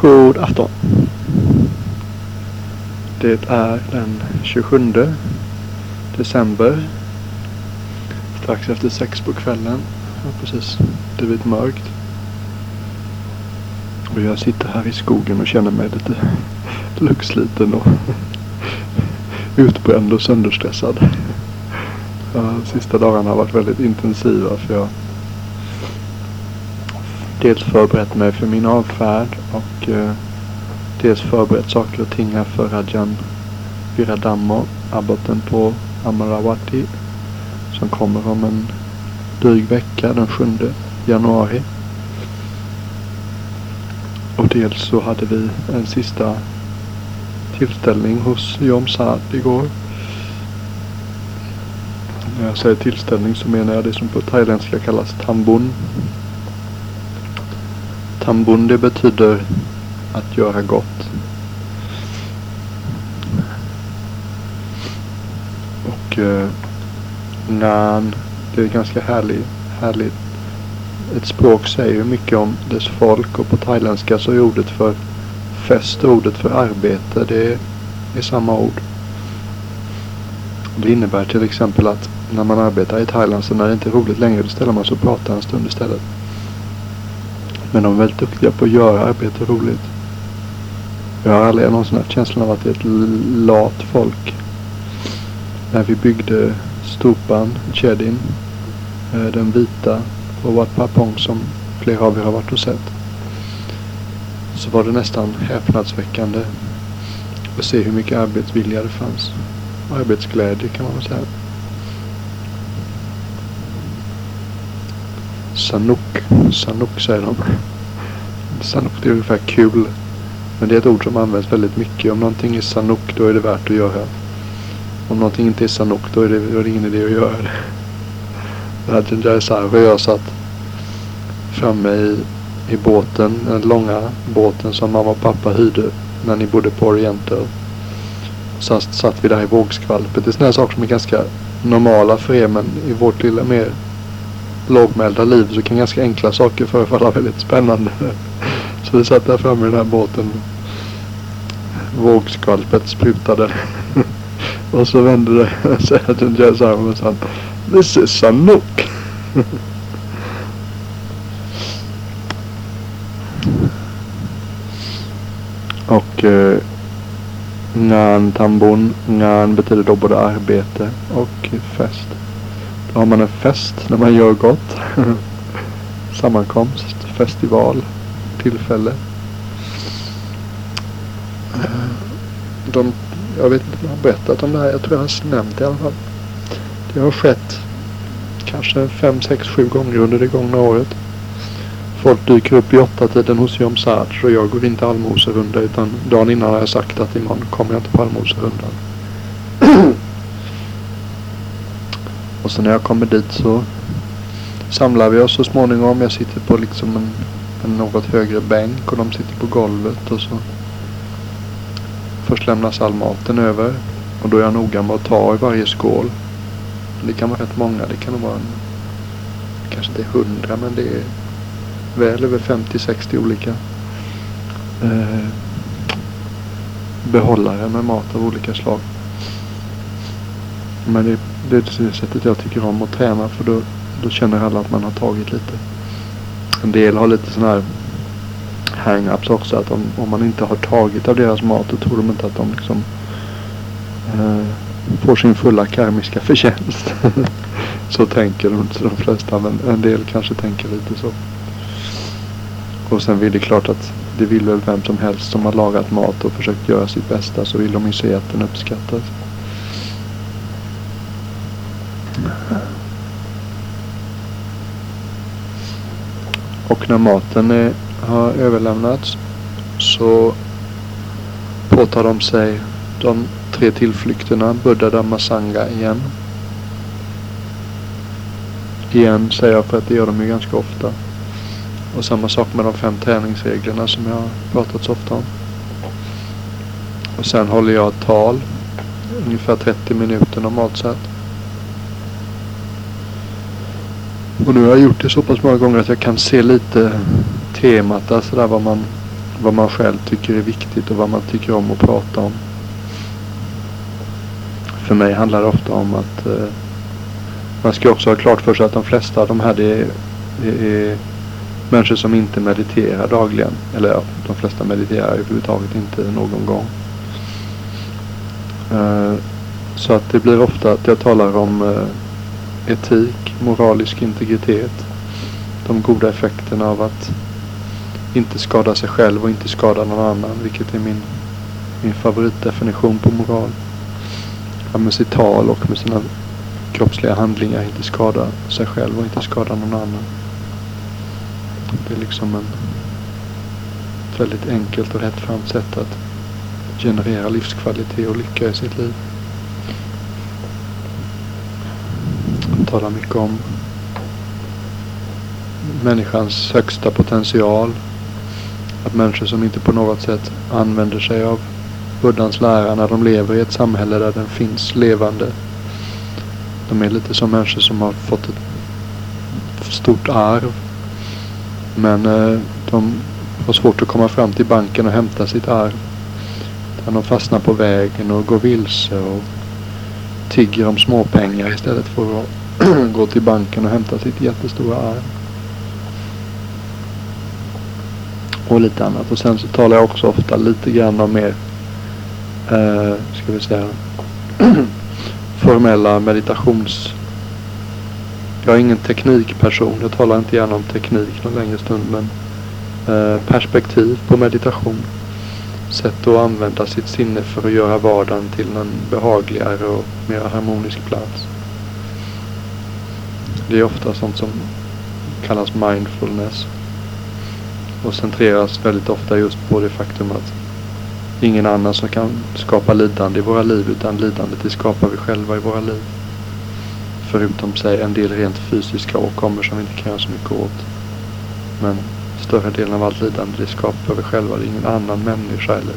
God afton. Det är den 27 december. Strax efter sex på kvällen. Ja, precis. blivit mörkt. Och jag sitter här i skogen och känner mig lite luxliten och utbränd och sönderstressad. Eh, sista dagarna har varit väldigt intensiva för jag dels förberett mig för min avfärd och eh, dels förberett saker och ting här för Rajan Viradammo, abboten på Amaravati som kommer om en dryg vecka den 7 januari. Och dels så hade vi en sista tillställning hos Jomsad igår. När jag säger tillställning så menar jag det som på thailändska kallas tambun. Tambun det betyder att göra gott. Och eh, nan, det är ganska härligt, härligt. Ett språk säger ju mycket om dess folk och på thailändska så är ordet för fest och ordet för arbete det är samma ord. Det innebär till exempel att när man arbetar i Thailand så när det inte är roligt längre då ställer man sig och pratar en stund istället. Men de är väldigt duktiga på att göra arbete roligt. Jag har aldrig någonsin haft känslan av att det är ett lat folk. När vi byggde stupan, Chedin, eh, den vita på Wat Papong som flera av er har varit och sett. Så var det nästan häpnadsväckande att se hur mycket arbetsvilja det fanns. Arbetsglädje kan man väl säga. Sanuk. Sanuk säger de. Sanuk det är ungefär kul. Men det är ett ord som används väldigt mycket. Om någonting är sanuk då är det värt att göra. Om någonting inte är sanuk då är det, då är det ingen idé att göra det. Rajan Jaisar och jag satt framme i, i båten, den långa båten som mamma och pappa hyrde när ni bodde på Oriental. Sen satt vi där i vågskvalpet. Det är sådana saker som är ganska normala för er men i vårt lilla mer lågmälda liv så kan ganska enkla saker förefalla väldigt spännande. Så vi satt där framme i den här båten. Vågskvalpet sprutade. och så vände det sig till Jazz Arm och sa This is Sanuk. och eh, Ngan Tambon. Ngan betyder då både arbete och fest. Då har man en fest när man gör gott. Sammankomst, festival, tillfälle. Eh, de, jag vet inte om jag har berättat om det här. Jag tror jag har nämnt det i alla fall. Det har skett kanske fem, sex, sju gånger under det gångna året. Folk dyker upp i åtta tiden hos Jom och jag går inte allmoserunda utan dagen innan har jag sagt att imorgon kommer jag inte på allmoserundan. Och så när jag kommer dit så samlar vi oss så småningom. Jag sitter på liksom en, en något högre bänk och de sitter på golvet och så först lämnas all maten över och då är jag noga med att ta i varje skål. Det kan vara rätt många. Det kan nog vara en, kanske inte hundra men det är väl över 50-60 olika eh, behållare med mat av olika slag. Men det, det är det sättet jag tycker om att träna för då, då känner alla att man har tagit lite. En del har lite sådana här hang-ups också. Att om, om man inte har tagit av deras mat då tror de inte att de liksom eh, får sin fulla karmiska förtjänst. så tänker de, de flesta. Men en del kanske tänker lite så. Och sen vill det klart att det vill väl vem som helst som har lagat mat och försökt göra sitt bästa så vill de ju se att den uppskattas. Och när maten är, har överlämnats så påtar de sig de tre tillflykterna Buddha Dhamma Sangha igen. Igen säger jag för att det gör de ju ganska ofta. Och samma sak med de fem träningsreglerna som jag har pratat så ofta om. Och sen håller jag ett tal. Ungefär 30 minuter normalt sett. Och nu har jag gjort det så pass många gånger att jag kan se lite temat, alltså där sådär vad man, vad man själv tycker är viktigt och vad man tycker om att prata om. För mig handlar det ofta om att eh, man ska också ha klart för sig att de flesta av de här det är, det är människor som inte mediterar dagligen. Eller ja, de flesta mediterar överhuvudtaget inte någon gång. Eh, så att det blir ofta att jag talar om eh, etik, moralisk integritet. De goda effekterna av att inte skada sig själv och inte skada någon annan. Vilket är min, min favoritdefinition på moral. Att med sitt tal och med sina kroppsliga handlingar inte skada sig själv och inte skada någon annan. Det är liksom en, ett väldigt enkelt och rättframt sätt att generera livskvalitet och lycka i sitt liv. Jag talar mycket om människans högsta potential. Att människor som inte på något sätt använder sig av buddhans lära när de lever i ett samhälle där den finns levande. De är lite som människor som har fått ett stort arv. Men eh, de har svårt att komma fram till banken och hämta sitt arv. Där de fastnar på vägen och går vilse och tigger om småpengar istället för att gå till banken och hämta sitt jättestora arv. Och lite annat. Och sen så talar jag också ofta lite grann om mer, eh, ska vi säga, formella meditations... Jag är ingen teknikperson. Jag talar inte gärna om teknik någon längre stund. Men eh, perspektiv på meditation. Sätt att använda sitt sinne för att göra vardagen till en behagligare och mer harmonisk plats. Det är ofta sånt som kallas mindfulness. Och centreras väldigt ofta just på det faktum att ingen annan som kan skapa lidande i våra liv utan lidandet det skapar vi själva i våra liv. Förutom sig en del rent fysiska åkommor som vi inte kan göra så mycket åt. Men större delen av allt lidande det skapar vi själva. Det är ingen annan människa eller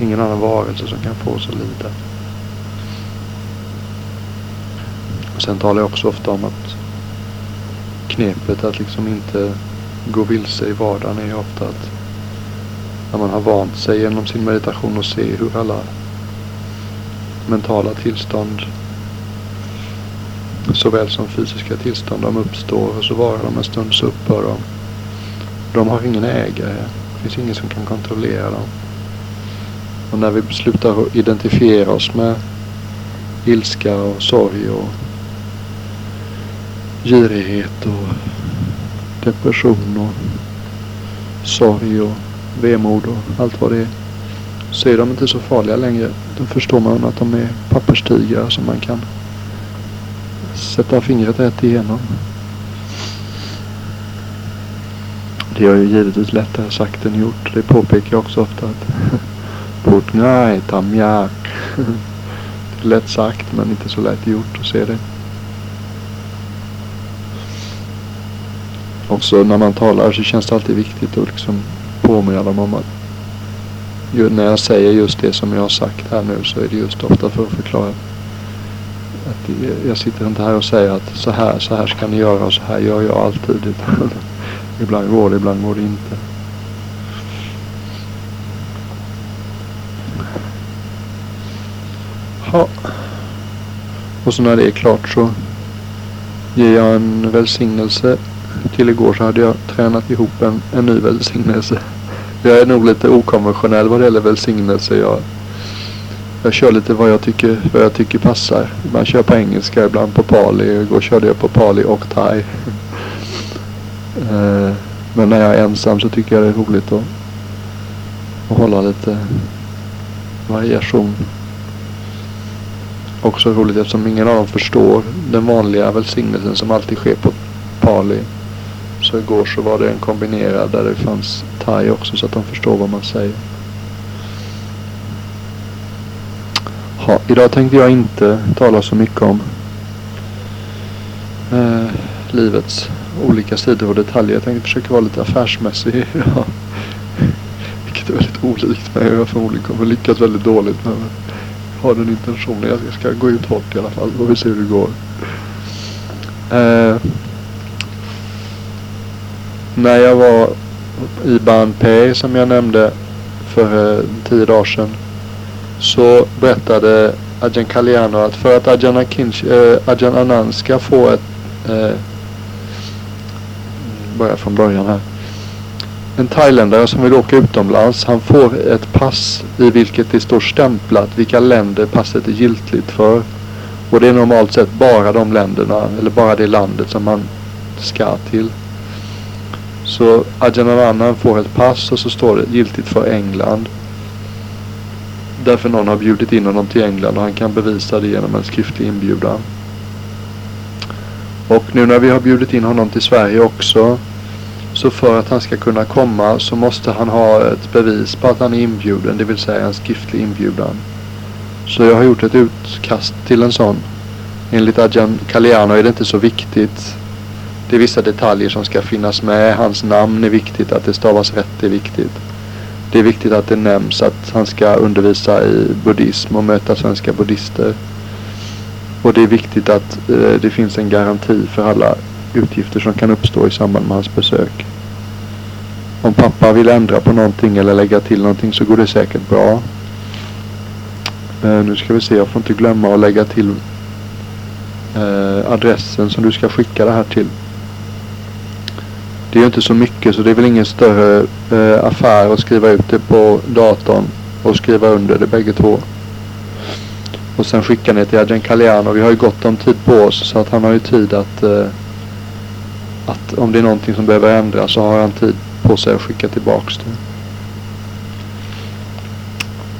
ingen annan varelse som kan få oss att lida. Och sen talar jag också ofta om att knepet att liksom inte gå vilse i vardagen är ofta att när man har vant sig genom sin meditation och se hur alla mentala tillstånd såväl som fysiska tillstånd de uppstår och så varar de en stund så upphör de. De har ingen ägare. Det finns ingen som kan kontrollera dem. Och när vi beslutar att identifiera oss med ilska och sorg och girighet och depression och sorg och vemod och allt vad det är. Så är de inte så farliga längre. Då förstår man att de är papperstigrar som man kan sätta fingret rätt igenom. Det är ju givetvis lättare sagt än gjort. Det påpekar jag också ofta att Putngai tamjak. Det är lätt sagt men inte så lätt gjort att se det. Också när man talar så känns det alltid viktigt att liksom påminna dem om att när jag säger just det som jag har sagt här nu så är det just ofta för att förklara att jag sitter inte här och säger att så här, så här ska ni göra och så här gör jag alltid. ibland går det, ibland går det inte. Ja. Och så när det är klart så ger jag en välsignelse till igår så hade jag tränat ihop en, en ny välsignelse. Jag är nog lite okonventionell vad det gäller välsignelse. Jag, jag kör lite vad jag tycker, vad jag tycker passar. Ibland kör på engelska, ibland på pali. Igår körde jag på pali och thai. Eh, men när jag är ensam så tycker jag det är roligt att, att hålla lite variation. Också roligt eftersom ingen av dem förstår den vanliga välsignelsen som alltid sker på pali. Så igår så var det en kombinerad där det fanns thai också så att de förstår vad man säger. Ha, idag tänkte jag inte tala så mycket om eh, livets olika sidor och detaljer. Jag tänkte försöka vara lite affärsmässig idag. Vilket är väldigt olikt mig. Jag förmodligen kommer lyckas väldigt dåligt. Men jag har den intentionen. Jag ska gå ut hårt i alla fall. och vi se hur det går. Eh, när jag var i Banpei som jag nämnde för eh, tio dagar sedan. Så berättade Ajahn Kalyano att för att Ajahn, Akinch, eh, Ajahn Anand ska få ett eh, börja från början här. En thailändare som vill åka utomlands, han får ett pass i vilket det står stämplat vilka länder passet är giltigt för. Och det är normalt sett bara de länderna, eller bara det landet som man ska till. Så Ajahn får ett pass och så står det giltigt för England. Därför någon har bjudit in honom till England och han kan bevisa det genom en skriftlig inbjudan. Och nu när vi har bjudit in honom till Sverige också så för att han ska kunna komma så måste han ha ett bevis på att han är inbjuden, det vill säga en skriftlig inbjudan. Så jag har gjort ett utkast till en sån. Enligt Adjan Kaliano är det inte så viktigt. Det är vissa detaljer som ska finnas med. Hans namn är viktigt, att det stavas rätt är viktigt. Det är viktigt att det nämns att han ska undervisa i buddhism och möta svenska buddhister. Och det är viktigt att eh, det finns en garanti för alla utgifter som kan uppstå i samband med hans besök. Om pappa vill ändra på någonting eller lägga till någonting så går det säkert bra. Eh, nu ska vi se, jag får inte glömma att lägga till eh, adressen som du ska skicka det här till. Det är ju inte så mycket så det är väl ingen större eh, affär att skriva ut det på datorn och skriva under det bägge två. Och sen skicka ner till Ajahn Caliano. Vi har ju gott om tid på oss så att han har ju tid att, eh, att om det är någonting som behöver ändras så har han tid på sig att skicka tillbaks det.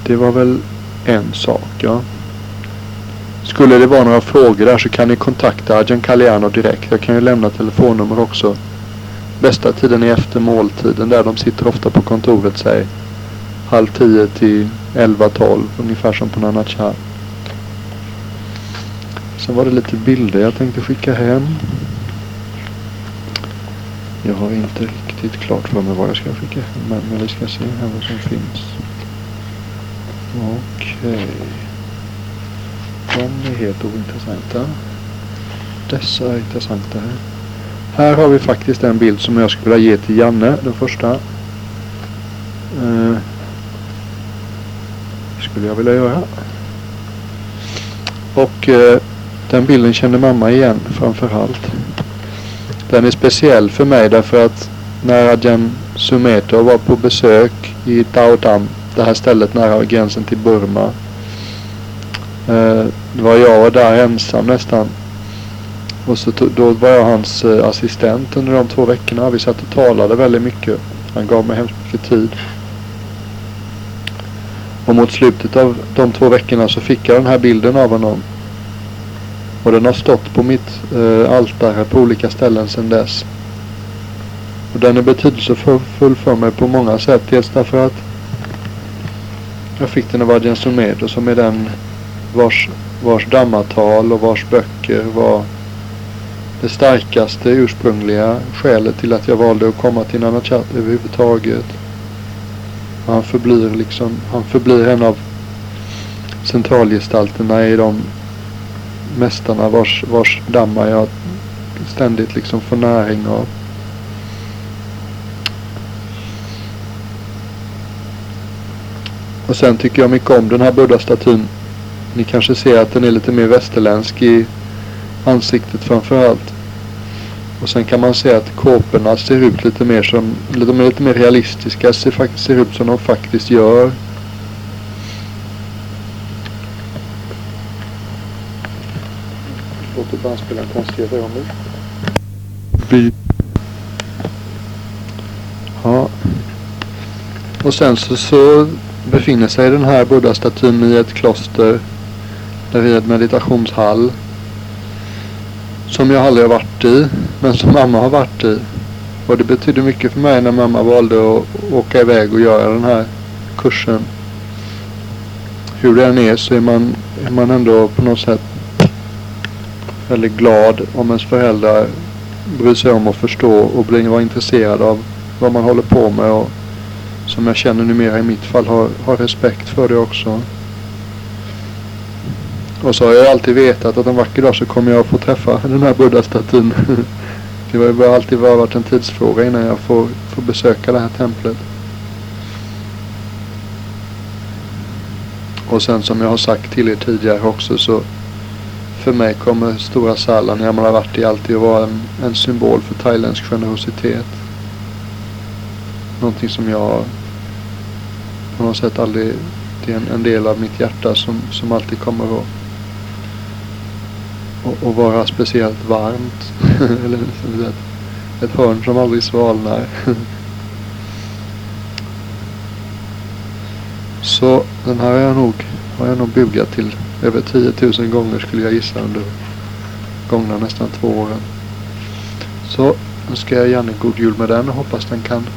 Det var väl en sak ja. Skulle det vara några frågor där så kan ni kontakta Ajahn Caliano direkt. Jag kan ju lämna telefonnummer också. Bästa tiden är efter måltiden där de sitter ofta på kontoret säg halv tio till elva, tolv ungefär som på Nanachar. Sen var det lite bilder jag tänkte skicka hem. Jag har inte riktigt klart för mig vad jag ska skicka hem men vi ska se här vad som finns. Okej. Okay. De är helt ointressanta. Dessa är intressanta här. Här har vi faktiskt en bild som jag skulle vilja ge till Janne, den första. Eh, skulle jag vilja göra. Och eh, den bilden känner mamma igen framförallt. Den är speciell för mig därför att när Ajahn Sumeto var på besök i Taodam, det här stället nära gränsen till Burma. Eh, det var jag och där ensam nästan. Och så då var jag hans eh, assistent under de två veckorna. Vi satt och talade väldigt mycket. Han gav mig hemskt mycket tid. Och mot slutet av de två veckorna så fick jag den här bilden av honom. Och den har stått på mitt eh, altare på olika ställen sedan dess. Och den är betydelsefull för mig på många sätt. Dels därför att jag fick den av Adjan Sumedo som är den vars, vars dammatal och vars böcker var det starkaste ursprungliga skälet till att jag valde att komma till Nanachat överhuvudtaget. Han förblir liksom, han förblir en av centralgestalterna i de mästarna vars, vars dammar jag ständigt liksom får näring av. Och sen tycker jag mycket om den här buddha-statyn. Ni kanske ser att den är lite mer västerländsk i ansiktet framförallt. Och sen kan man se att kåporna ser ut lite mer som, de är lite mer realistiska, ser faktiskt ser ut som de faktiskt gör. Låter bandspelaren konstiga ögonblick. Vi... Ja. Och sen så, så befinner sig den här buddha-statyn i ett kloster. Där i en meditationshall. Som jag aldrig har varit i. Men som mamma har varit i. Och det betydde mycket för mig när mamma valde att åka iväg och göra den här kursen. Hur det än är så är man, är man ändå på något sätt väldigt glad om ens föräldrar bryr sig om att förstå och blir vara intresserad av vad man håller på med och som jag känner numera i mitt fall har, har respekt för det också. Och så har jag alltid vetat att en vacker dag så kommer jag att få träffa den här buddha-statyn. Det har ju alltid varit en tidsfråga innan jag får, får besöka det här templet. Och sen som jag har sagt till er tidigare också så för mig kommer Stora Salan, Amaravati alltid att vara en, en symbol för thailändsk generositet. Någonting som jag på något sätt aldrig, det är en, en del av mitt hjärta som, som alltid kommer att och, och vara speciellt varmt. Eller liksom ett, ett hörn som aldrig svalnar. Så den här har jag nog, har jag nog bugat till över 10 000 gånger skulle jag gissa under gångna nästan två åren. Så önskar jag Janne god jul med den och hoppas den kan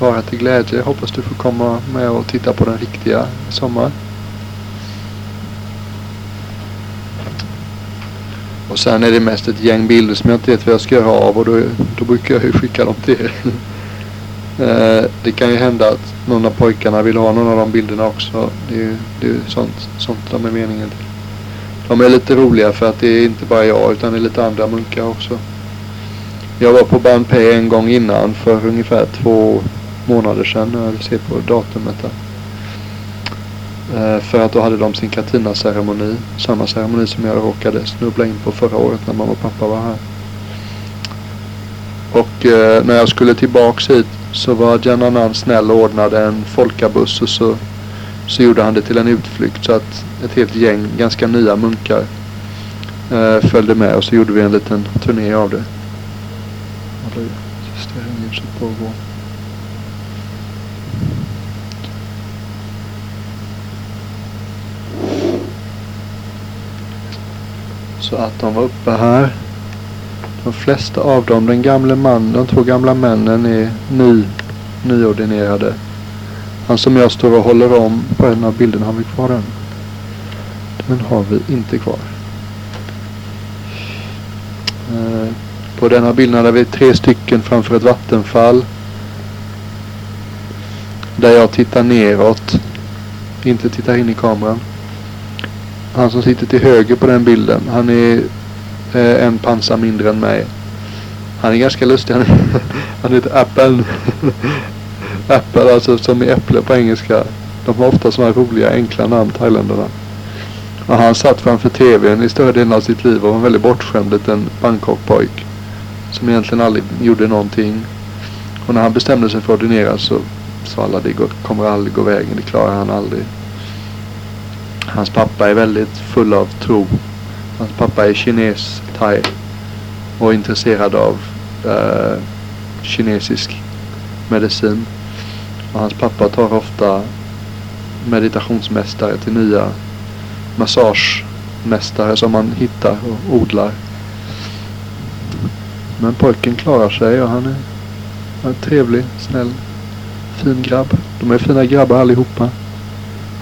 vara till glädje. Hoppas du får komma med och titta på den riktiga i sommar. Och sen är det mest ett gäng bilder som jag inte vet vad jag ska göra av och då, då brukar jag ju skicka dem till er. Eh, det kan ju hända att någon av pojkarna vill ha någon av de bilderna också. Det är ju det är sånt, sånt de är meningen till. De är lite roliga för att det är inte bara jag utan det är lite andra munkar också. Jag var på Banpei en gång innan för ungefär två månader sedan. Jag ser på datumet där. Eh, för att då hade de sin Katina-ceremoni. Samma ceremoni som jag råkade snubbla in på förra året när mamma och pappa var här. Och eh, när jag skulle tillbaks hit så var Jananan snäll och ordnade en folkabuss och så, så gjorde han det till en utflykt så att ett helt gäng ganska nya munkar eh, följde med och så gjorde vi en liten turné av det. Stearinljuset pågår. Så att de var uppe här. De flesta av dem, den gamle mannen, de två gamla männen är ny, nyordinerade. Han som jag står och håller om på en av bilderna, har vi kvar den? Den har vi inte kvar. Eh, på denna bilden är vi tre stycken framför ett vattenfall. Där jag tittar neråt. Inte tittar in i kameran. Han som sitter till höger på den bilden. Han är eh, en pansar mindre än mig. Han är ganska lustig. Han, han heter Apple. Apple alltså som i äpple på engelska. De har ofta sådana roliga enkla namn, thailändarna. Och han satt framför tvn i större delen av sitt liv och var en väldigt bortskämd liten Bangkok-pojk. Som egentligen aldrig gjorde någonting. Och när han bestämde sig för att ordinera så sa alla det kommer aldrig gå vägen, det klarar han aldrig. Hans pappa är väldigt full av tro. Hans pappa är kines, thai och intresserad av eh, kinesisk medicin. Och hans pappa tar ofta meditationsmästare till nya massagemästare som man hittar och odlar. Men pojken klarar sig och han är, han är trevlig, snäll, fin grabb. De är fina grabbar allihopa.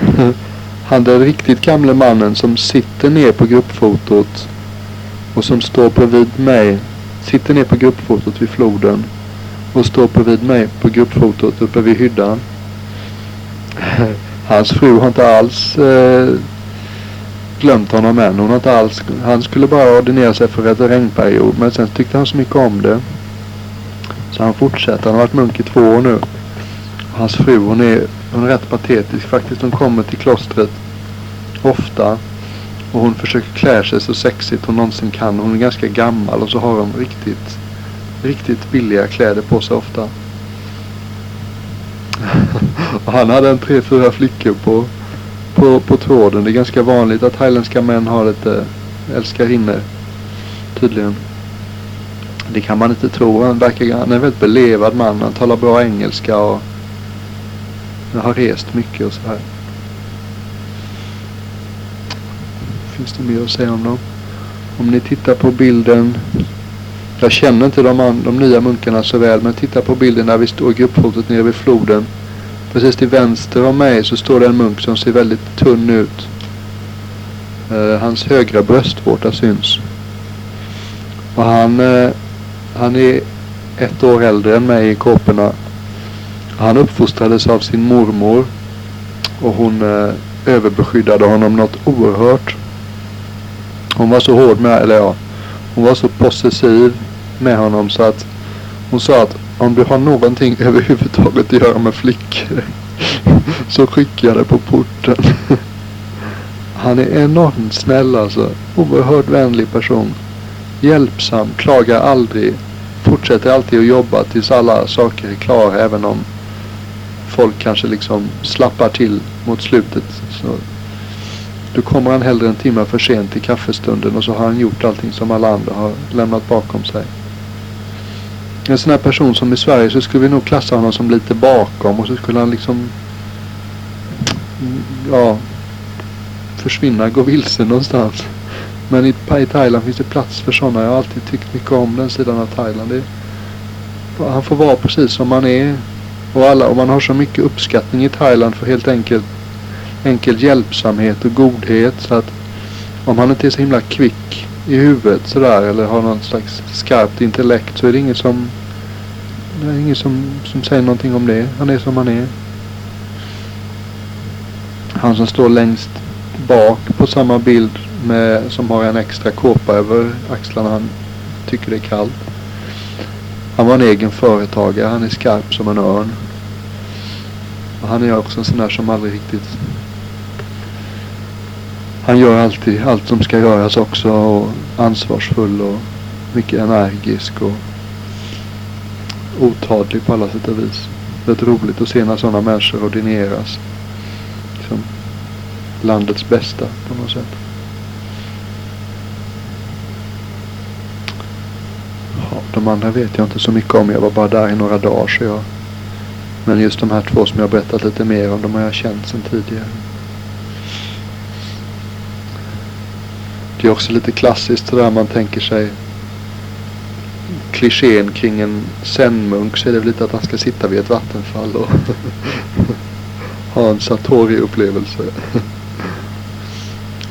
Han den riktigt gamle mannen som sitter ner på gruppfotot och som står bredvid mig. Sitter ner på gruppfotot vid floden och står bredvid mig på gruppfotot uppe vid hyddan. Hans fru har inte alls eh, glömt honom än. Hon har inte alls, han skulle bara ordinera sig för ett regnperiod men sen tyckte han så mycket om det. Så han fortsätter. Han har varit munk i två år nu. Hans fru hon är hon är rätt patetisk faktiskt. Hon kommer till klostret ofta. Och hon försöker klä sig så sexigt hon någonsin kan. Hon är ganska gammal och så har hon riktigt, riktigt billiga kläder på sig ofta. och han hade en tre, fyra flickor på, på, på tråden. Det är ganska vanligt att thailändska män har lite eh, älskarinnor. Tydligen. Det kan man inte tro. Han verkar, han är en väldigt belevad man. Han talar bra engelska och jag har rest mycket och så här. Finns det mer att säga om dem? Om ni tittar på bilden. Jag känner inte de, de nya munkarna så väl. Men titta på bilden där vi står i gruppfotot nere vid floden. Precis till vänster om mig så står det en munk som ser väldigt tunn ut. Uh, hans högra bröstvårta syns. Och han, uh, han är ett år äldre än mig i kåporna. Han uppfostrades av sin mormor och hon eh, överbeskyddade honom något oerhört. Hon var så hård med, eller ja, hon var så possessiv med honom så att hon sa att om du har någonting överhuvudtaget att göra med flickor så skickar jag det på porten. Han är enormt snäll alltså. Oerhört vänlig person. Hjälpsam, klagar aldrig. Fortsätter alltid att jobba tills alla saker är klara även om folk kanske liksom slappar till mot slutet. Så då kommer han hellre en timme för sent till kaffestunden och så har han gjort allting som alla andra har lämnat bakom sig. En sån här person som i Sverige så skulle vi nog klassa honom som lite bakom och så skulle han liksom ja, försvinna, gå vilse någonstans. Men i, i Thailand finns det plats för sådana. Jag har alltid tyckt mycket om den sidan av Thailand. Det, han får vara precis som han är. Och, alla, och man har så mycket uppskattning i Thailand för helt enkelt enkel hjälpsamhet och godhet. Så att om han inte är så himla kvick i huvudet sådär eller har någon slags skarpt intellekt så är det ingen som det är ingen som, som säger någonting om det. Han är som han är. Han som står längst bak på samma bild med, som har en extra kåpa över axlarna. Han tycker det är kallt. Han var en egen företagare. Han är skarp som en örn. Och han är också en sån där som aldrig riktigt... Han gör alltid allt som ska göras också och ansvarsfull och mycket energisk och otadlig på alla sätt och vis. Det är roligt att se när sådana människor ordineras. Liksom landets bästa på något sätt. Ja, de andra vet jag inte så mycket om. Jag var bara där i några dagar så jag men just de här två som jag berättat lite mer om, de har jag känt sedan tidigare. Det är också lite klassiskt sådär man tänker sig klichén kring en zenmunk så är det väl lite att han ska sitta vid ett vattenfall och ha en satori-upplevelse.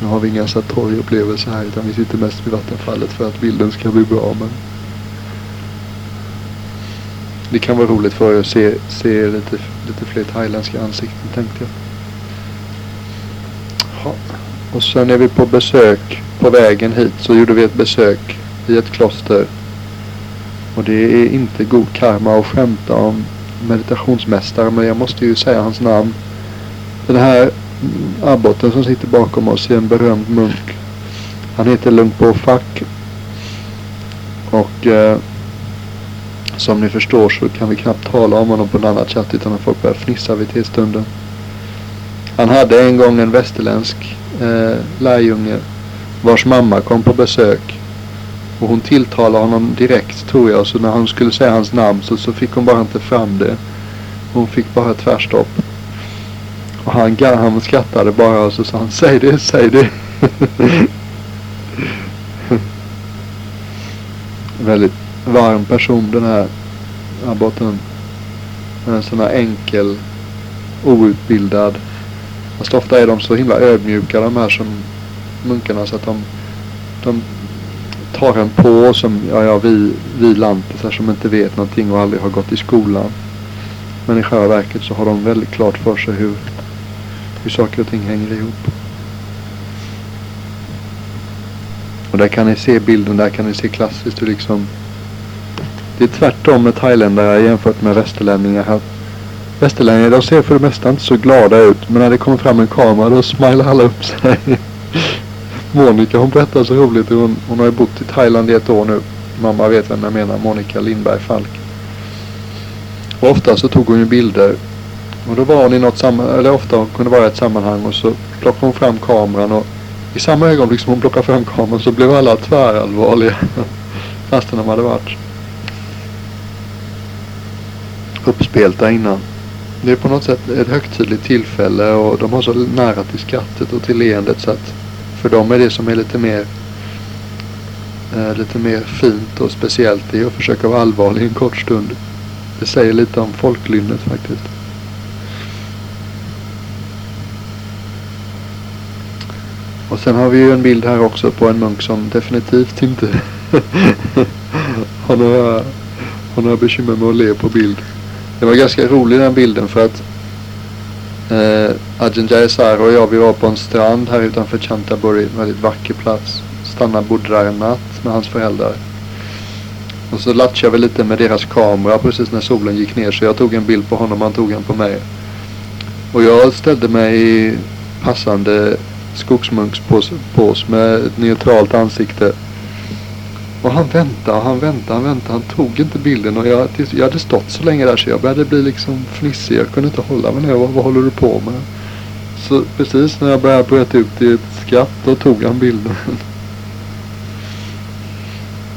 Nu har vi inga satori-upplevelser här utan vi sitter mest vid vattenfallet för att bilden ska bli bra. Men det kan vara roligt för er att se, se lite, lite fler thailändska ansikten tänkte jag. Ja. Och sen är vi på besök på vägen hit så gjorde vi ett besök i ett kloster. Och det är inte god karma att skämta om meditationsmästaren men jag måste ju säga hans namn. Den här abboten som sitter bakom oss är en berömd munk. Han heter Lungpo Fak. Och eh, som ni förstår så kan vi knappt tala om honom på en annan chatt utan att folk börjar fnissa vid tillstunden. Han hade en gång en västerländsk eh, lärjunge vars mamma kom på besök. Och hon tilltalade honom direkt tror jag. Så när han skulle säga hans namn så, så fick hon bara inte fram det. Hon fick bara tvärstopp. Och han, han skrattade bara och så sa han säg det, säg det. Väldigt varm person den här abboten. En sån här enkel, outbildad. Fast ofta är de så himla ödmjuka de här som munkarna så att de, de tar en på som ja, ja, vi, vi lantisar som inte vet någonting och aldrig har gått i skolan. Men i själva verket så har de väldigt klart för sig hur, hur saker och ting hänger ihop. Och där kan ni se bilden, där kan ni se klassiskt hur liksom det är tvärtom med thailändare jämfört med västerlänningar. Västerlänningar de ser för det mesta inte så glada ut men när det kommer fram en kamera då smilar alla upp sig. Monica hon berättar så roligt. Hon, hon har ju bott i Thailand i ett år nu. Mamma vet vem jag menar. Monica Lindberg Falk. Och ofta så tog hon ju bilder. Och då var hon i något sammanhang, eller ofta hon kunde vara i ett sammanhang och så plockade hon fram kameran och i samma ögonblick som hon plockade fram kameran så blev alla tvärallvarliga. Fastän de hade varit uppspelta innan. Det är på något sätt ett högtidligt tillfälle och de har så nära till skrattet och till leendet så att för dem är det som är lite mer eh, lite mer fint och speciellt det är att försöka vara allvarlig en kort stund. Det säger lite om folklynnet faktiskt. Och sen har vi ju en bild här också på en munk som definitivt inte har, några, har några bekymmer med att le på bild. Det var ganska rolig den bilden för att eh, Ajahn Jayasara och jag vi var på en strand här utanför Chantaburi. En väldigt vacker plats. Stannade bodde där en natt med hans föräldrar. Och så latchade vi lite med deras kamera precis när solen gick ner. Så jag tog en bild på honom och han tog en på mig. Och jag ställde mig i passande skogsmunkspås med ett neutralt ansikte. Och han väntade och han väntade, han väntade. Han tog inte bilden och jag, jag hade stått så länge där så jag började bli liksom fnissig. Jag kunde inte hålla mig ner. Vad, vad håller du på med? Så precis när jag började bröt ut i ett skratt då tog han bilden.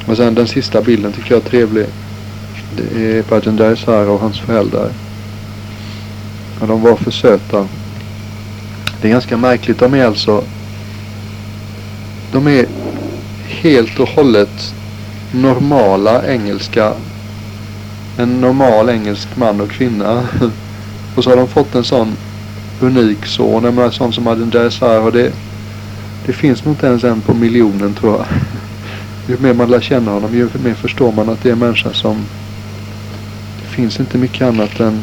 Och sen den sista bilden tycker jag är trevlig. Det är Bajendai Sara och hans föräldrar. Och de var för söta. Det är ganska märkligt. De är alltså... De är helt och hållet normala engelska. En normal engelsk man och kvinna. Och så har de fått en sån unik son. Jag menar sån som Adin Sara. Och det, det finns nog inte ens en på miljonen tror jag. Ju mer man lär känna honom ju mer förstår man att det är en människa som det finns inte mycket annat än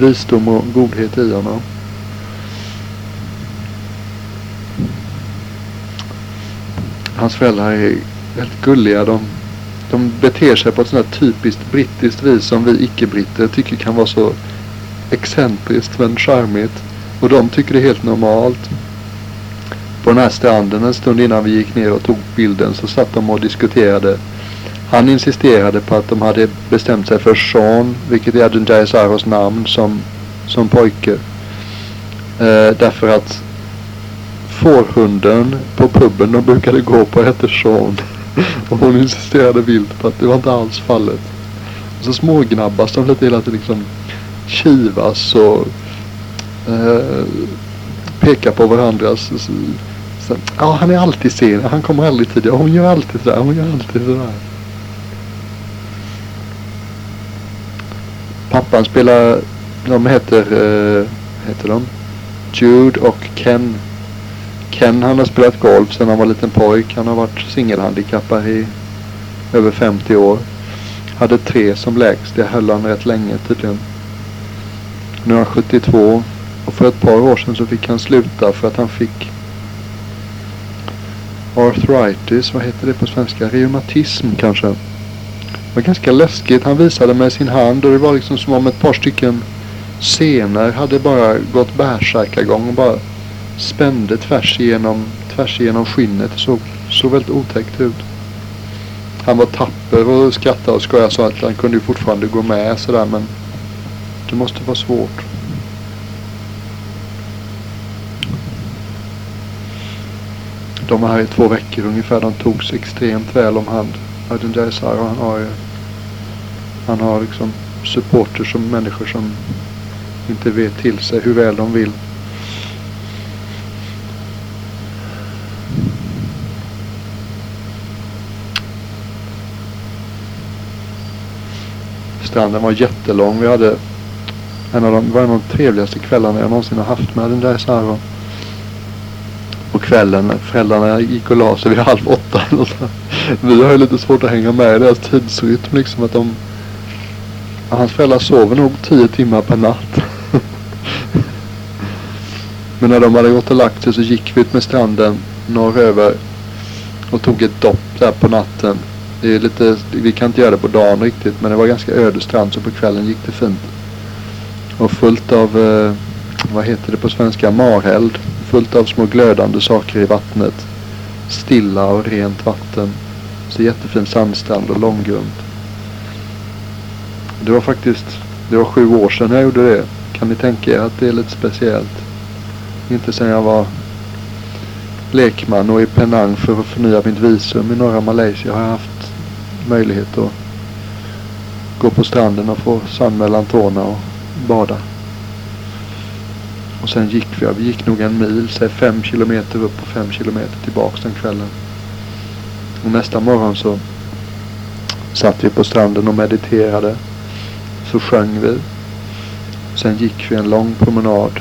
visdom och godhet i honom. Hans föräldrar är väldigt gulliga. De, de beter sig på ett sånt här typiskt brittiskt vis som vi icke-britter tycker kan vara så excentriskt men charmigt. Och de tycker det är helt normalt på den här stranden en stund innan vi gick ner och tog bilden så satt de och diskuterade. Han insisterade på att de hade bestämt sig för Sean, vilket är Adunjai Saros namn som, som pojke. Eh, därför att fårhunden på puben de brukade gå på hette Sean. och hon insisterade vilt på att det var inte alls fallet. Och så smågnabbas de lite hela tiden liksom kivas och eh, pekar på varandras så, ja, han är alltid sen. Han kommer aldrig tidigare. hon gör alltid sådär. Hon gör alltid sådär. Pappan spelar, de heter, eh, heter de? Jude och Ken. Ken han har spelat golf sedan han var liten pojk. Han har varit singelhandikappad i över 50 år. Hade tre som lägst. Det höll han rätt länge tydligen. Nu är han 72. Och för ett par år sedan så fick han sluta för att han fick arthritis, vad heter det på svenska? Reumatism kanske. Det var ganska läskigt. Han visade med sin hand och det var liksom som om ett par stycken senare hade bara gått bärsärkagång och bara spände tvärs igenom, tvärs igenom skinnet. Det såg, såg väldigt otäckt ut. Han var tapper och skrattade och skojade så att han kunde ju fortfarande gå med sådär men det måste vara svårt. De var här i två veckor ungefär. De togs extremt väl om hand. Adin Jaisar han har ju han har liksom supporters som människor som inte vet till sig hur väl de vill. Stranden var jättelång. Vi hade en av de, var en av de trevligaste kvällarna jag någonsin har haft med den där Saro på kvällen. Föräldrarna gick och la sig vid halv åtta. Vi har ju lite svårt att hänga med i deras tidsrytm. Liksom att de, hans föräldrar sover nog tio timmar per natt. Men när de hade gått och lagt sig så gick vi ut med stranden norröver och tog ett dopp där på natten. Det är lite, vi kan inte göra det på dagen riktigt men det var ganska öde strand så på kvällen gick det fint. Och fullt av, eh, vad heter det på svenska, mareld fullt av små glödande saker i vattnet. Stilla och rent vatten. Så jättefin sandstrand och långgrund. Det var faktiskt, det var sju år sedan jag gjorde det. Kan ni tänka er att det är lite speciellt? Inte sedan jag var lekman och i Penang för att förnya mitt visum i norra Malaysia har jag haft möjlighet att gå på stranden och få sand mellan tårna och bada. Och sen gick vi, vi gick nog en mil, säg fem kilometer upp och fem kilometer tillbaks den kvällen. Och nästa morgon så satt vi på stranden och mediterade. Så sjöng vi. Sen gick vi en lång promenad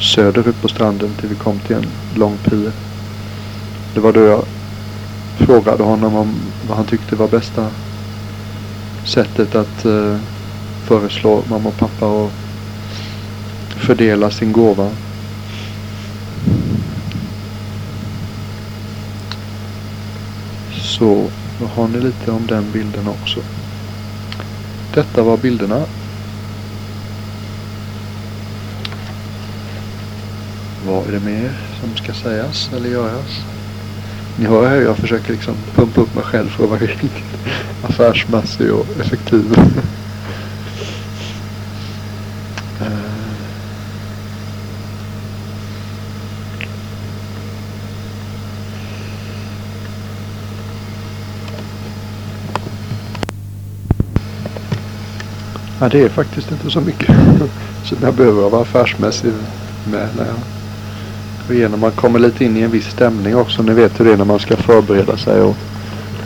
söderut på stranden till vi kom till en lång pir. Det var då jag frågade honom om vad han tyckte var bästa sättet att eh, föreslå mamma och pappa och fördela sin gåva. Så Då har ni lite om den bilden också. Detta var bilderna. Vad är det mer som ska sägas eller göras? Ni hör hur jag försöker liksom pumpa upp mig själv för att vara riktigt affärsmässig och effektiv. Ja, det är faktiskt inte så mycket som jag behöver vara affärsmässig med när jag igenom. Man kommer lite in i en viss stämning också. Ni vet hur det är när man ska förbereda sig och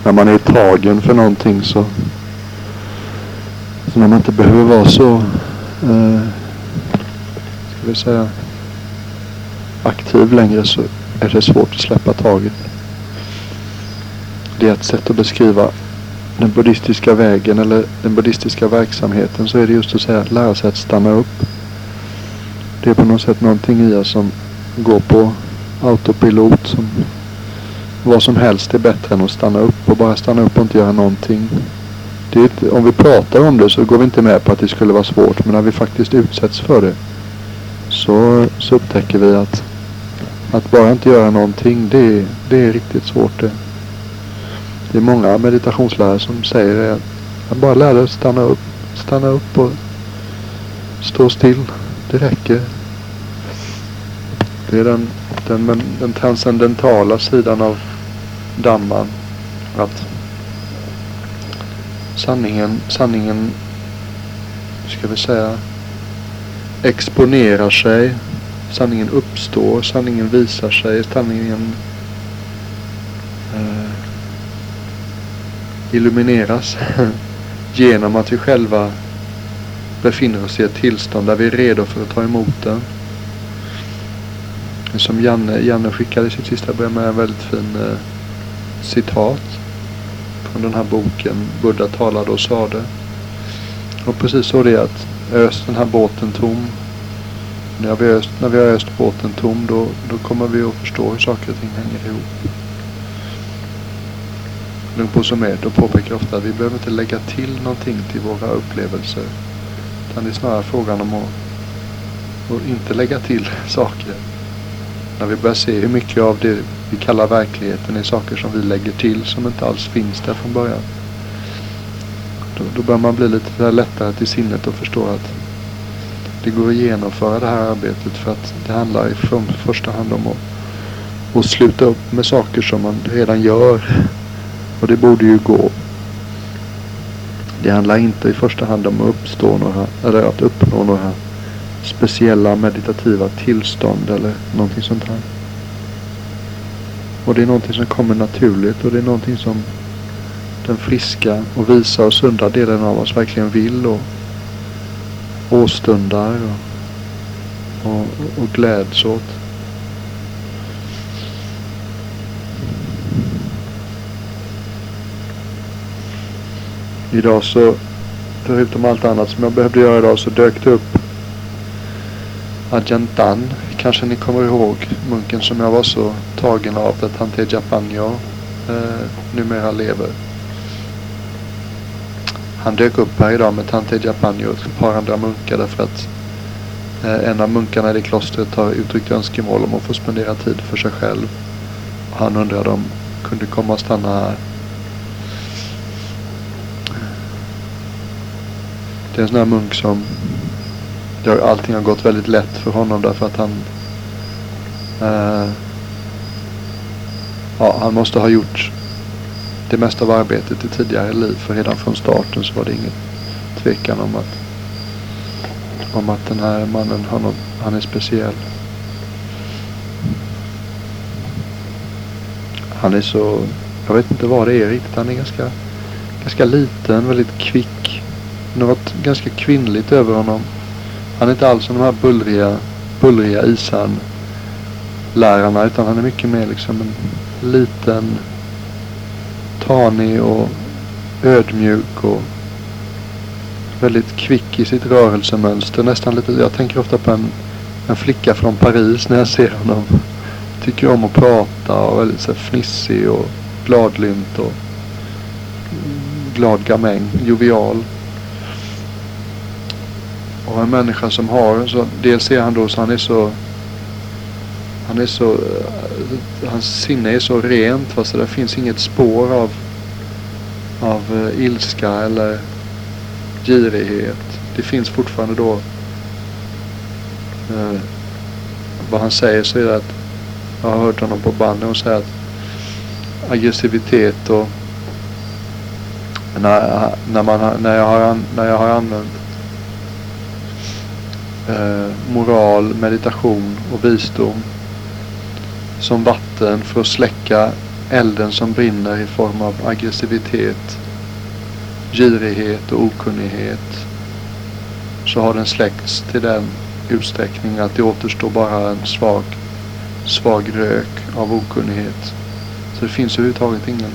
när man är tagen för någonting så, så när man inte behöver vara så eh, ska vi säga aktiv längre så är det svårt att släppa taget. Det är ett sätt att beskriva den buddhistiska vägen eller den buddhistiska verksamheten så är det just att säga att lära sig att stanna upp. Det är på något sätt någonting i oss som Gå på autopilot. Som vad som helst är bättre än att stanna upp och bara stanna upp och inte göra någonting. Inte, om vi pratar om det så går vi inte med på att det skulle vara svårt. Men när vi faktiskt utsätts för det så, så upptäcker vi att, att bara inte göra någonting det, det är riktigt svårt det. Det är många meditationslärare som säger det. Att bara lära dig att stanna upp. Stanna upp och stå still. Det räcker. Det är den, den, den transcendentala sidan av damman. Att sanningen, sanningen, ska vi säga, exponerar sig. Sanningen uppstår, sanningen visar sig, sanningen eh, illumineras genom att vi själva befinner oss i ett tillstånd där vi är redo för att ta emot den. Som Janne, Janne skickade i sitt sista brev med en väldigt fin eh, citat från den här boken. Buddha talade och sade. Och precis så det är att ös den här båten tom. När vi, öst, när vi har öst båten tom då, då kommer vi att förstå hur saker och ting hänger ihop. på som är, då påpekar ofta att vi behöver inte lägga till någonting till våra upplevelser. Utan det är snarare frågan om att, att inte lägga till saker. När vi börjar se hur mycket av det vi kallar verkligheten är saker som vi lägger till som inte alls finns där från början. Då, då börjar man bli lite lättare till sinnet och förstå att det går att genomföra det här arbetet för att det handlar i första hand om att, att sluta upp med saker som man redan gör och det borde ju gå. Det handlar inte i första hand om att uppstå några, eller att uppnå några speciella meditativa tillstånd eller någonting sånt här. Och det är någonting som kommer naturligt och det är någonting som den friska och visa och sunda delen av oss verkligen vill och åstundar och, och, och gläds åt. Idag så, förutom allt annat som jag behövde göra idag så dök det upp Ajantan. Kanske ni kommer ihåg munken som jag var så tagen av att Tante Japanyo eh, numera lever. Han dök upp här idag med Tante Japanyo och ett par andra munkar därför att eh, en av munkarna i det klostret har uttryckt önskemål om att få spendera tid för sig själv. Och han undrade om kunde komma och stanna här. Det är en sån här munk som det allting har gått väldigt lätt för honom därför att han eh, ja, han måste ha gjort det mesta av arbetet i tidigare liv för redan från starten så var det ingen tvekan om att om att den här mannen har något, han är speciell. Han är så, jag vet inte vad det är riktigt. Han är ganska, ganska liten, väldigt kvick något ganska kvinnligt över honom. Han är inte alls som de här bullriga, bullriga isan lärarna utan han är mycket mer liksom en liten tanig och ödmjuk och väldigt kvick i sitt rörelsemönster. Nästan lite, jag tänker ofta på en, en flicka från Paris när jag ser honom. Tycker om att prata och väldigt lite fnissig och gladlynt och glad gamäng, jovial. Och en människa som har, så dels är han då så han är så han är så, eh, hans sinne är så rent va, så det finns inget spår av, av uh, ilska eller girighet. Det finns fortfarande då uh, vad han säger så är det att jag har hört honom på bandet. och säga att aggressivitet och när, när, man, när, jag, har, när jag har använt Eh, moral, meditation och visdom som vatten för att släcka elden som brinner i form av aggressivitet, girighet och okunnighet så har den släckts till den utsträckning att det återstår bara en svag, svag rök av okunnighet. Så det finns överhuvudtaget ingen,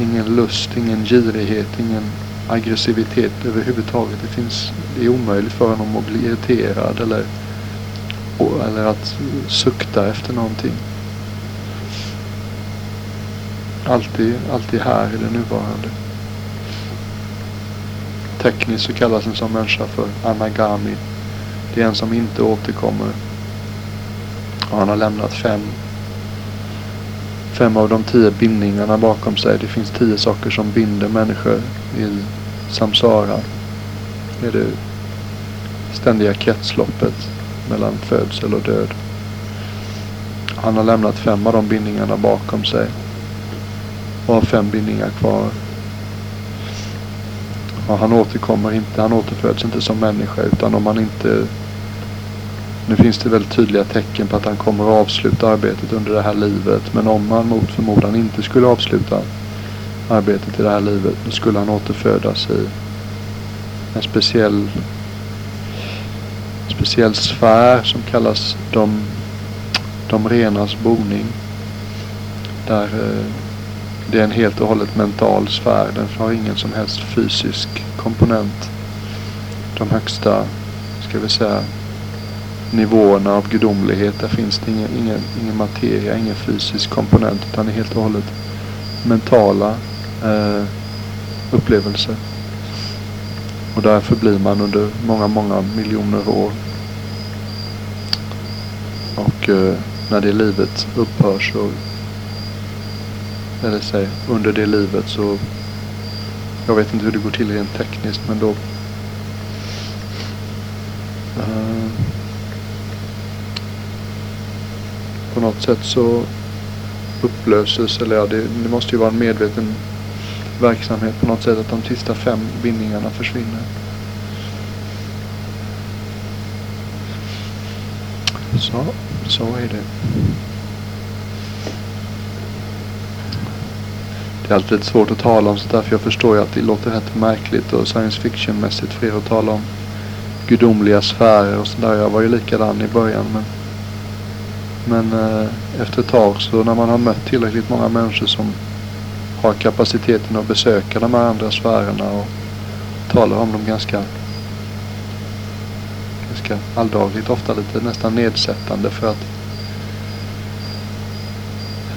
ingen lust, ingen girighet, ingen aggressivitet överhuvudtaget. Det, finns, det är omöjligt för honom att bli irriterad eller, eller att sukta efter någonting. Alltid, alltid här i det nuvarande. Tekniskt så kallas en sån människa för anagami. Det är en som inte återkommer. Och han har lämnat fem fem av de tio bindningarna bakom sig. Det finns tio saker som binder människor i samsara. Det är det ständiga kretsloppet mellan födsel och död. Han har lämnat fem av de bindningarna bakom sig. Och har fem bindningar kvar. Och han återkommer inte, han återföds inte som människa utan om han inte nu finns det väldigt tydliga tecken på att han kommer att avsluta arbetet under det här livet. Men om han mot förmodan inte skulle avsluta arbetet i det här livet, då skulle han återfödas i en speciell, speciell sfär som kallas de, de renas boning. Där eh, det är en helt och hållet mental sfär. Den har ingen som helst fysisk komponent. De högsta, ska vi säga, nivåerna av gudomlighet. Där finns det ingen, ingen, ingen materia, ingen fysisk komponent. Utan det är helt och hållet mentala eh, upplevelser. Och därför blir man under många, många miljoner år. Och eh, när det livet upphör så eller säg under det livet så jag vet inte hur det går till rent tekniskt men då eh, på något sätt så upplöses, eller ja, det, det måste ju vara en medveten verksamhet på något sätt att de sista fem bindningarna försvinner. Så, så är det. Det är alltid lite svårt att tala om sånt där för jag förstår ju att det låter rätt märkligt och science fiction-mässigt för er att tala om gudomliga sfärer och sådär. Jag var ju likadan i början men men eh, efter ett tag så när man har mött tillräckligt många människor som har kapaciteten att besöka de här andra sfärerna och talar om dem ganska, ganska alldagligt, ofta lite nästan nedsättande för att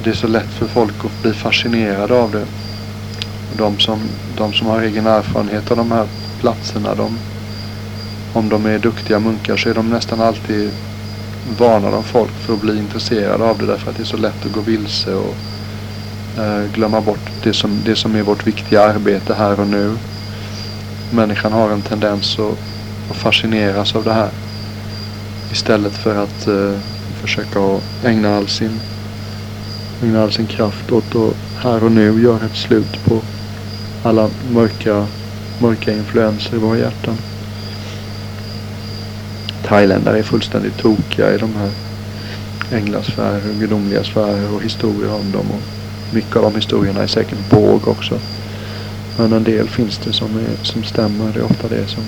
det är så lätt för folk att bli fascinerade av det. Och de, som, de som har egen erfarenhet av de här platserna, de, om de är duktiga munkar så är de nästan alltid varnar de folk för att bli intresserade av det därför att det är så lätt att gå vilse och eh, glömma bort det som, det som är vårt viktiga arbete här och nu. Människan har en tendens att, att fascineras av det här istället för att eh, försöka ägna all sin, ägna all sin kraft åt att här och nu göra ett slut på alla mörka, mörka influenser i våra hjärtan thailändare är fullständigt tokiga i de här änglasfärer, gudomliga sfärer och historier om dem. Och mycket av de historierna är säkert båg också. Men en del finns det som, är, som stämmer. Det är ofta det som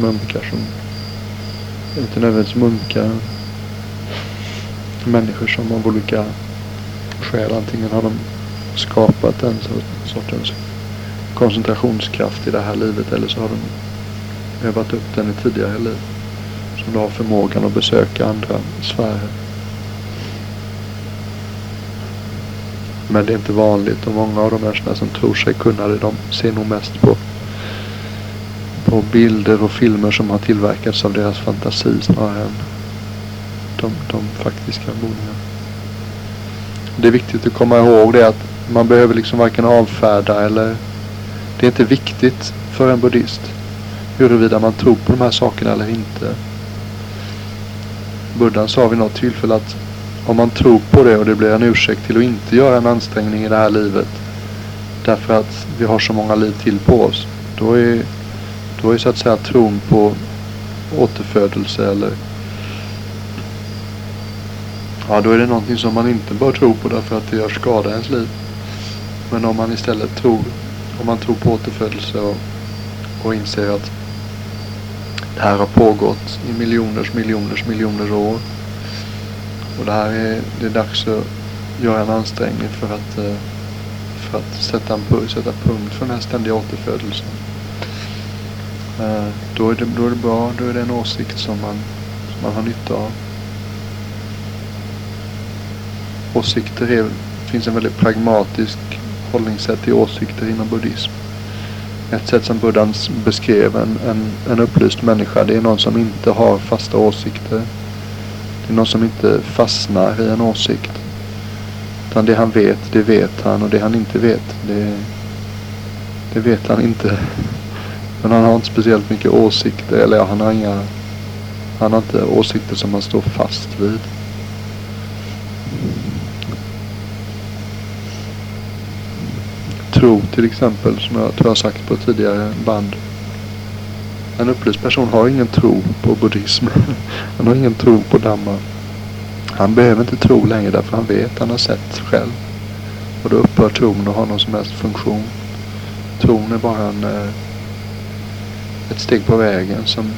munkar som, inte nödvändigtvis munkar, människor som av olika skäl antingen har de skapat en sortens koncentrationskraft i det här livet eller så har de övat upp den i tidigare liv som du har förmågan att besöka andra sfärer. Men det är inte vanligt och många av de människorna som tror sig kunna det, de ser nog mest på, på bilder och filmer som har tillverkats av deras fantasi snarare än de, de faktiska boningarna. Det är viktigt att komma ihåg det att man behöver liksom varken avfärda eller det är inte viktigt för en buddhist huruvida man tror på de här sakerna eller inte. Buddha sa vid något tillfälle att om man tror på det och det blir en ursäkt till att inte göra en ansträngning i det här livet därför att vi har så många liv till på oss. Då är, då är så att säga tron på återfödelse eller ja, då är det någonting som man inte bör tro på därför att det gör skada i ens liv. Men om man istället tror, om man tror på återfödelse och, och inser att det här har pågått i miljoners, miljoners, miljoners år. Och det här är, det är dags att göra en ansträngning för att, eh, för att sätta, en, sätta punkt för den här ständiga återfödelsen. Eh, då är, det, då är det bra, då är det en åsikt som man, som man har nytta av. Åsikter är, det finns en väldigt pragmatisk hållningssätt till åsikter inom buddhism. Ett sätt som Buddhan beskrev en, en, en upplyst människa, det är någon som inte har fasta åsikter. Det är någon som inte fastnar i en åsikt. Utan det han vet, det vet han och det han inte vet, det, det vet han inte. Men han har inte speciellt mycket åsikter, eller ja, han har inga, han har inte åsikter som han står fast vid. tro till exempel, som jag tror jag sagt på tidigare band. En upplyst person har ingen tro på buddhism. Han har ingen tro på Dhamma. Han behöver inte tro längre därför han vet, han har sett själv. Och då upphör tron att ha någon som helst funktion. Tron är bara en, eh, ett steg på vägen, som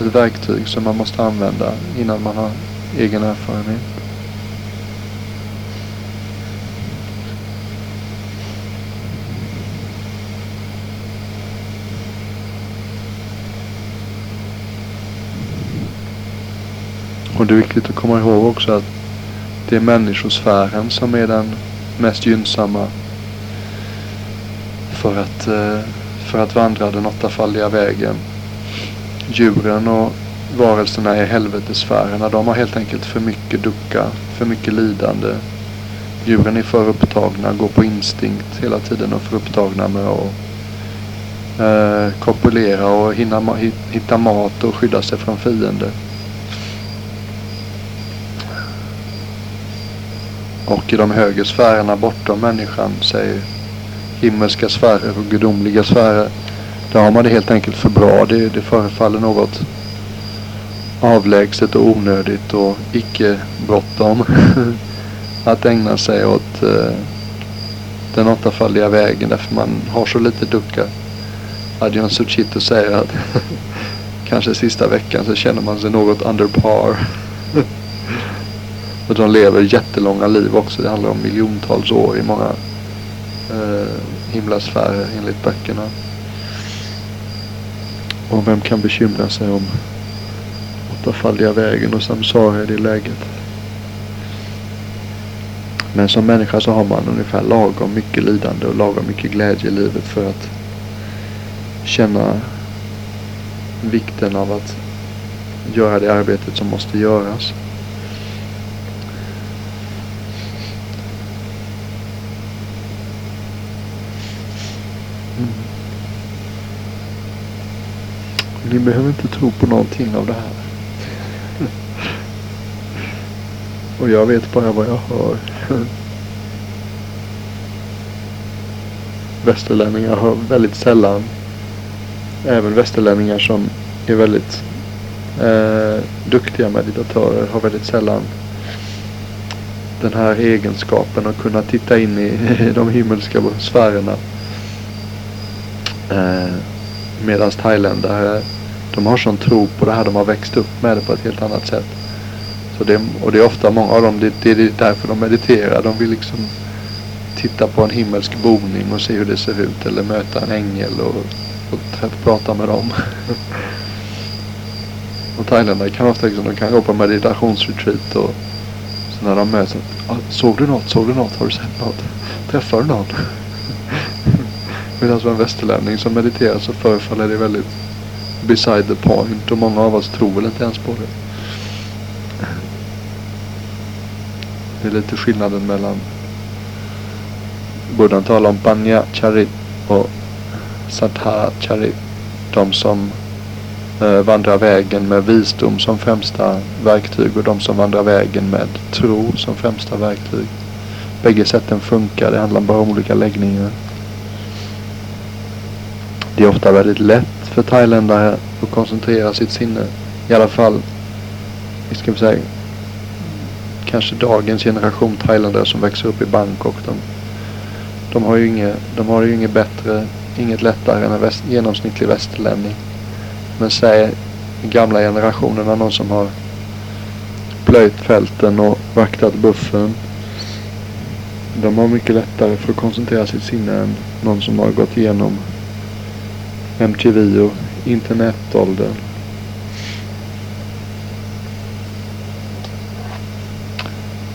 ett verktyg som man måste använda innan man har egen erfarenhet. Och det är viktigt att komma ihåg också att det är människosfären som är den mest gynnsamma för att, eh, för att vandra den åttafaldiga vägen. Djuren och varelserna i helvetesfärerna, de har helt enkelt för mycket ducka, för mycket lidande. Djuren är för upptagna, går på instinkt hela tiden och för upptagna med att eh, kopulera och hinna, hitta mat och skydda sig från fiender. Och i de högre sfärerna bortom människan, säger himmelska sfärer och gudomliga sfärer. Där har man det helt enkelt för bra. Det, det förefaller något avlägset och onödigt och icke bråttom att ägna sig åt eh, den åttafaldiga vägen därför man har så lite ducka. Adjan Suchito säger att kanske sista veckan så känner man sig något under par. Och de lever jättelånga liv också. Det handlar om miljontals år i många eh, himlasfärer enligt böckerna. Och vem kan bekymra sig om åttafaldiga vägen och samsara i det läget? Men som människa så har man ungefär lagom mycket lidande och lagom mycket glädje i livet för att känna vikten av att göra det arbetet som måste göras. Ni behöver inte tro på någonting av det här. Och jag vet bara vad jag hör. Västerlänningar har väldigt sällan, även västerlänningar som är väldigt eh, duktiga meditatörer har väldigt sällan den här egenskapen att kunna titta in i de himmelska sfärerna. Eh, Medan thailändare de har sån tro på det här. De har växt upp med det på ett helt annat sätt. Så det, och det är ofta många av dem, det, det är därför de mediterar. De vill liksom titta på en himmelsk boning och se hur det ser ut. Eller möta en ängel och, och prata med dem. och thailändare kan ofta liksom, de kan gå på meditationsretreat och när de möts. Ah, såg du något? Såg du något? Har du sett något? Träffar du någon? Medan för en västerlänning som mediterar så förefaller det väldigt beside the point och många av oss tror väl inte ens på det. Det är lite skillnaden mellan Buddhan talar om Banya och Saddha De som eh, vandrar vägen med visdom som främsta verktyg och de som vandrar vägen med tro som främsta verktyg. Bägge sätten funkar. Det handlar bara om olika läggningar. Det är ofta väldigt lätt för thailändare att koncentrera sitt sinne. I alla fall, vi ska säga, kanske dagens generation thailändare som växer upp i Bangkok. De, de har ju inget, de har ju inget bättre, inget lättare än en väst, genomsnittlig västerlänning. Men säg gamla generationerna, någon som har plöjt fälten och vaktat buffen. De har mycket lättare för att koncentrera sitt sinne än någon som har gått igenom MTV och internetåldern.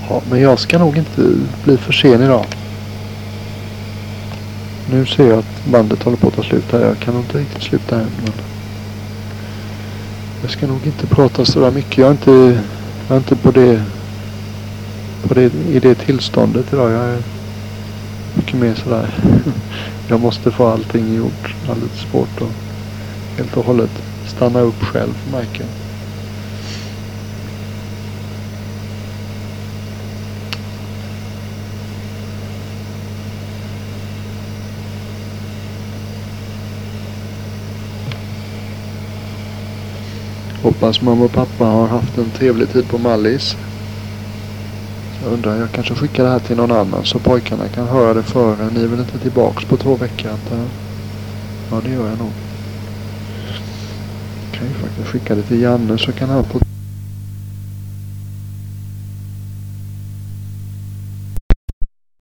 Ja, men jag ska nog inte bli för sen idag. Nu ser jag att bandet håller på att ta slut här. Jag kan nog inte riktigt sluta än. Men jag ska nog inte prata så där mycket. Jag är inte, jag är inte på det, på det i det tillståndet idag. Jag är mycket mer sådär. Jag måste få allting gjort. Det är och svårt att helt och hållet stanna upp själv märker jag. Hoppas mamma och pappa har haft en trevlig tid på Mallis. Jag undrar, jag kanske skickar det här till någon annan så pojkarna kan höra det före. Ni är väl inte tillbaks på två veckor antar jag? Ja, det gör jag nog. Jag kan ju faktiskt skicka det till Janne så kan han få